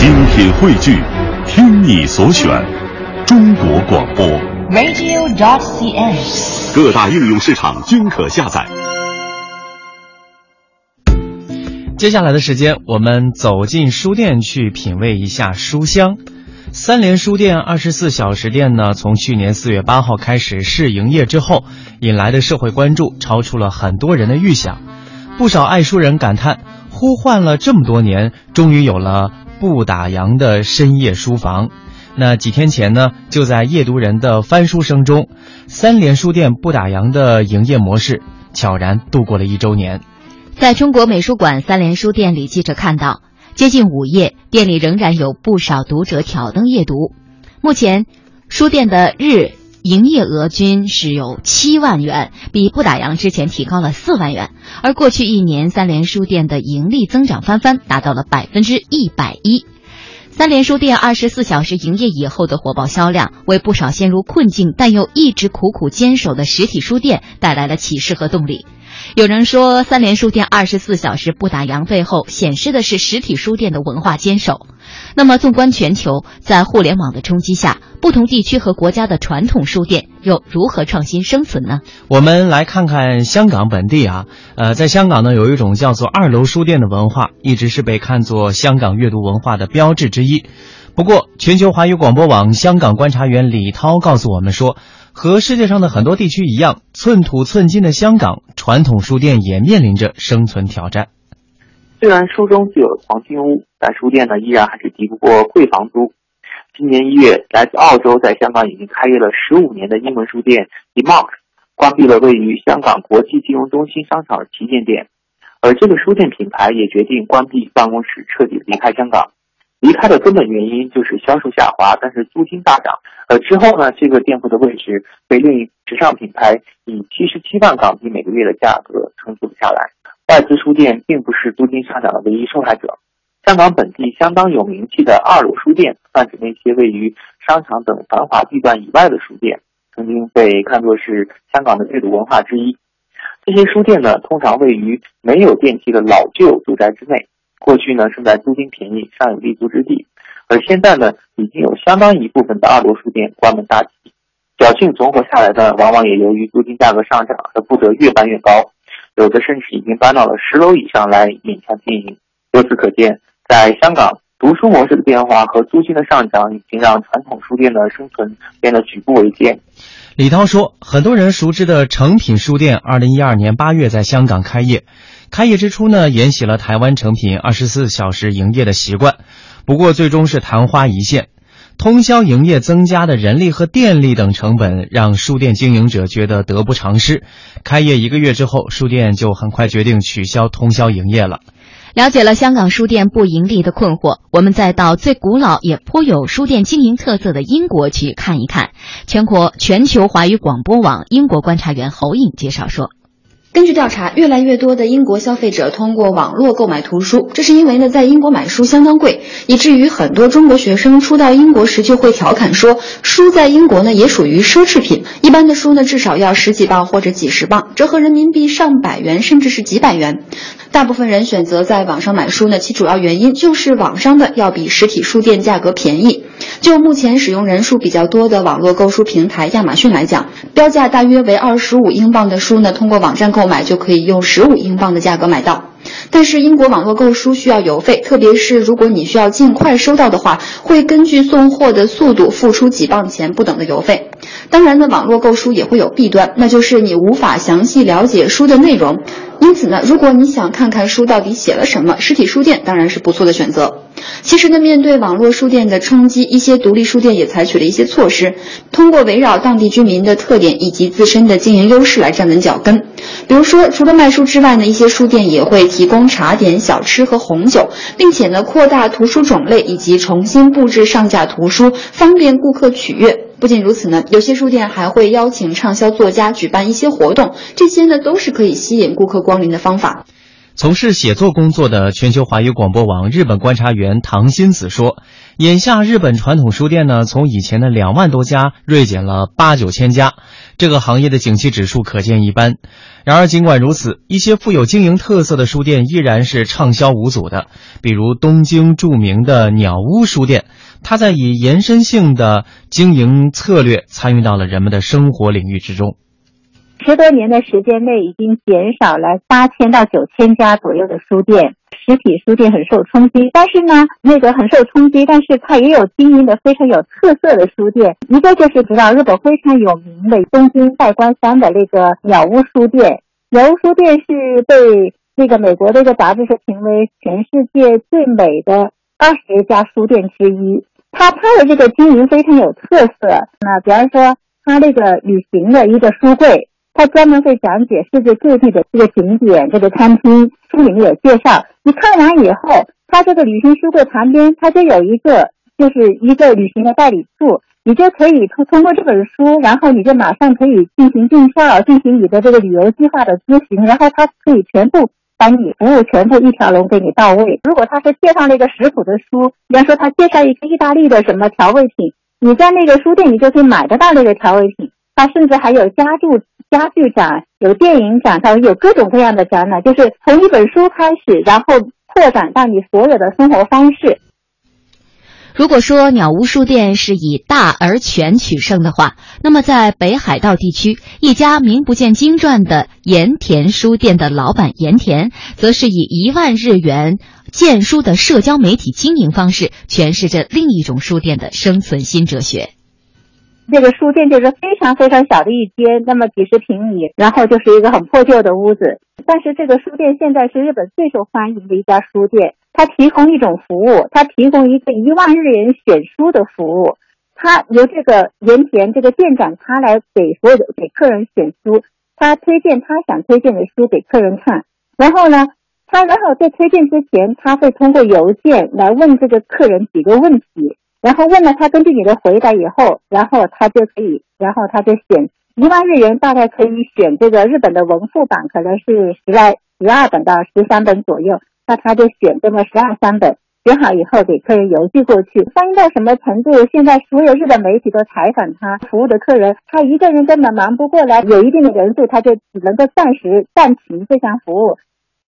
精品汇聚，听你所选，中国广播。radio.dot.cn，。各大应用市场均可下载。接下来的时间，我们走进书店去品味一下书香。三联书店二十四小时店呢，从去年四月八号开始试营业之后，引来的社会关注超出了很多人的预想。不少爱书人感叹，呼唤了这么多年，终于有了不打烊的深夜书房。那几天前呢，就在夜读人的翻书声中，三联书店不打烊的营业模式悄然度过了一周年。在中国美术馆三联书店里，记者看到，接近午夜，店里仍然有不少读者挑灯夜读。目前，书店的日营业额均是有七万元，比不打烊之前提高了四万元。而过去一年，三联书店的盈利增长翻番，达到了百分之一百一。三联书店二十四小时营业以后的火爆销量，为不少陷入困境但又一直苦苦坚守的实体书店带来了启示和动力。有人说，三联书店二十四小时不打烊背后显示的是实体书店的文化坚守。那么，纵观全球，在互联网的冲击下，不同地区和国家的传统书店又如何创新生存呢？我们来看看香港本地啊，呃，在香港呢，有一种叫做二楼书店的文化，一直是被看作香港阅读文化的标志之一。不过，全球华语广播网香港观察员李涛告诉我们说，和世界上的很多地区一样，寸土寸金的香港传统书店也面临着生存挑战。虽然书中具有黄金屋，但书店呢依然还是抵不过贵房租。今年一月，来自澳洲在香港已经开业了十五年的英文书店 DeMark 关闭了位于香港国际金融中心商场的旗舰店，而这个书店品牌也决定关闭办公室，彻底离开香港。离开的根本原因就是销售下滑，但是租金大涨。而之后呢，这个店铺的位置被另一时尚品牌以七十七万港币每个月的价格承租了下来。外资书店并不是租金上涨的唯一受害者。香港本地相当有名气的二楼书店，泛指那些位于商场等繁华地段以外的书店，曾经被看作是香港的阅读文化之一。这些书店呢，通常位于没有电梯的老旧住宅之内。过去呢，是在租金便宜、尚有立足之地，而现在呢，已经有相当一部分的二楼书店关门大吉。侥幸存活下来的，往往也由于租金价格上涨而不得越搬越高，有的甚至已经搬到了十楼以上来勉强经营。由此可见，在香港，读书模式的变化和租金的上涨，已经让传统书店的生存变得举步维艰。李涛说，很多人熟知的诚品书店，二零一二年八月在香港开业。开业之初呢，沿袭了台湾成品二十四小时营业的习惯，不过最终是昙花一现。通宵营业增加的人力和电力等成本，让书店经营者觉得得不偿失。开业一个月之后，书店就很快决定取消通宵营业了。了解了香港书店不盈利的困惑，我们再到最古老也颇有书店经营特色的英国去看一看。全国全球华语广播网英国观察员侯颖介绍说。根据调查，越来越多的英国消费者通过网络购买图书，这是因为呢，在英国买书相当贵，以至于很多中国学生初到英国时就会调侃说，书在英国呢也属于奢侈品，一般的书呢至少要十几磅或者几十磅，折合人民币上百元甚至是几百元。大部分人选择在网上买书呢，其主要原因就是网上的要比实体书店价格便宜。就目前使用人数比较多的网络购书平台亚马逊来讲，标价大约为二十五英镑的书呢，通过网站购买就可以用十五英镑的价格买到。但是英国网络购书需要邮费，特别是如果你需要尽快收到的话，会根据送货的速度付出几磅钱不等的邮费。当然呢，网络购书也会有弊端，那就是你无法详细了解书的内容。因此呢，如果你想看看书到底写了什么，实体书店当然是不错的选择。其实呢，面对网络书店的冲击，一些独立书店也采取了一些措施，通过围绕当地居民的特点以及自身的经营优势来站稳脚跟。比如说，除了卖书之外呢，一些书店也会提供茶点、小吃和红酒，并且呢，扩大图书种类以及重新布置上架图书，方便顾客取阅。不仅如此呢，有些书店还会邀请畅销作家举办一些活动，这些呢都是可以吸引顾客光临的方法。从事写作工作的全球华语广播网日本观察员唐新子说：“眼下日本传统书店呢，从以前的两万多家锐减了八九千家，这个行业的景气指数可见一斑。然而，尽管如此，一些富有经营特色的书店依然是畅销无阻的，比如东京著名的鸟屋书店，它在以延伸性的经营策略参与到了人们的生活领域之中。”十多年的时间内，已经减少了八千到九千家左右的书店，实体书店很受冲击。但是呢，那个很受冲击，但是它也有经营的非常有特色的书店。一个就是知道日本非常有名的东京代官山的那个鸟屋书店，鸟屋书店是被那个美国的一个杂志是评为全世界最美的二十家书店之一。它它的这个经营非常有特色。那比方说，它那个旅行的一个书柜。他专门会讲解世界各地的这个景点、这个餐厅，书里面有介绍。你看完以后，他这个旅行书柜旁边，他就有一个，就是一个旅行的代理处，你就可以通通过这本书，然后你就马上可以进行订票，进行你的这个旅游计划的咨询，然后他可以全部把你服务全部一条龙给你到位。如果他是介绍那个食谱的书，比方说他介绍一个意大利的什么调味品，你在那个书店你就可以买得到那个调味品。他甚至还有家具家具展，有电影展，它有各种各样的展览，就是从一本书开始，然后扩展到你所有的生活方式。如果说鸟屋书店是以大而全取胜的话，那么在北海道地区，一家名不见经传的盐田书店的老板盐田，则是以一万日元建书的社交媒体经营方式，诠释着另一种书店的生存新哲学。这个书店就是非常非常小的一间，那么几十平米，然后就是一个很破旧的屋子。但是这个书店现在是日本最受欢迎的一家书店，它提供一种服务，它提供一个一万日元选书的服务。他由这个盐田这个店长他来给所有的给客人选书，他推荐他想推荐的书给客人看。然后呢，他然后在推荐之前，他会通过邮件来问这个客人几个问题。然后问了他，根据你的回答以后，然后他就可以，然后他就选一万日元，大概可以选这个日本的文库版，可能是十来十二本到十三本左右，那他就选这么十二三本，选好以后给客人邮寄过去。翻译到什么程度？现在所有日本媒体都采访他服务的客人，他一个人根本忙不过来，有一定的人数，他就只能够暂时暂停这项服务。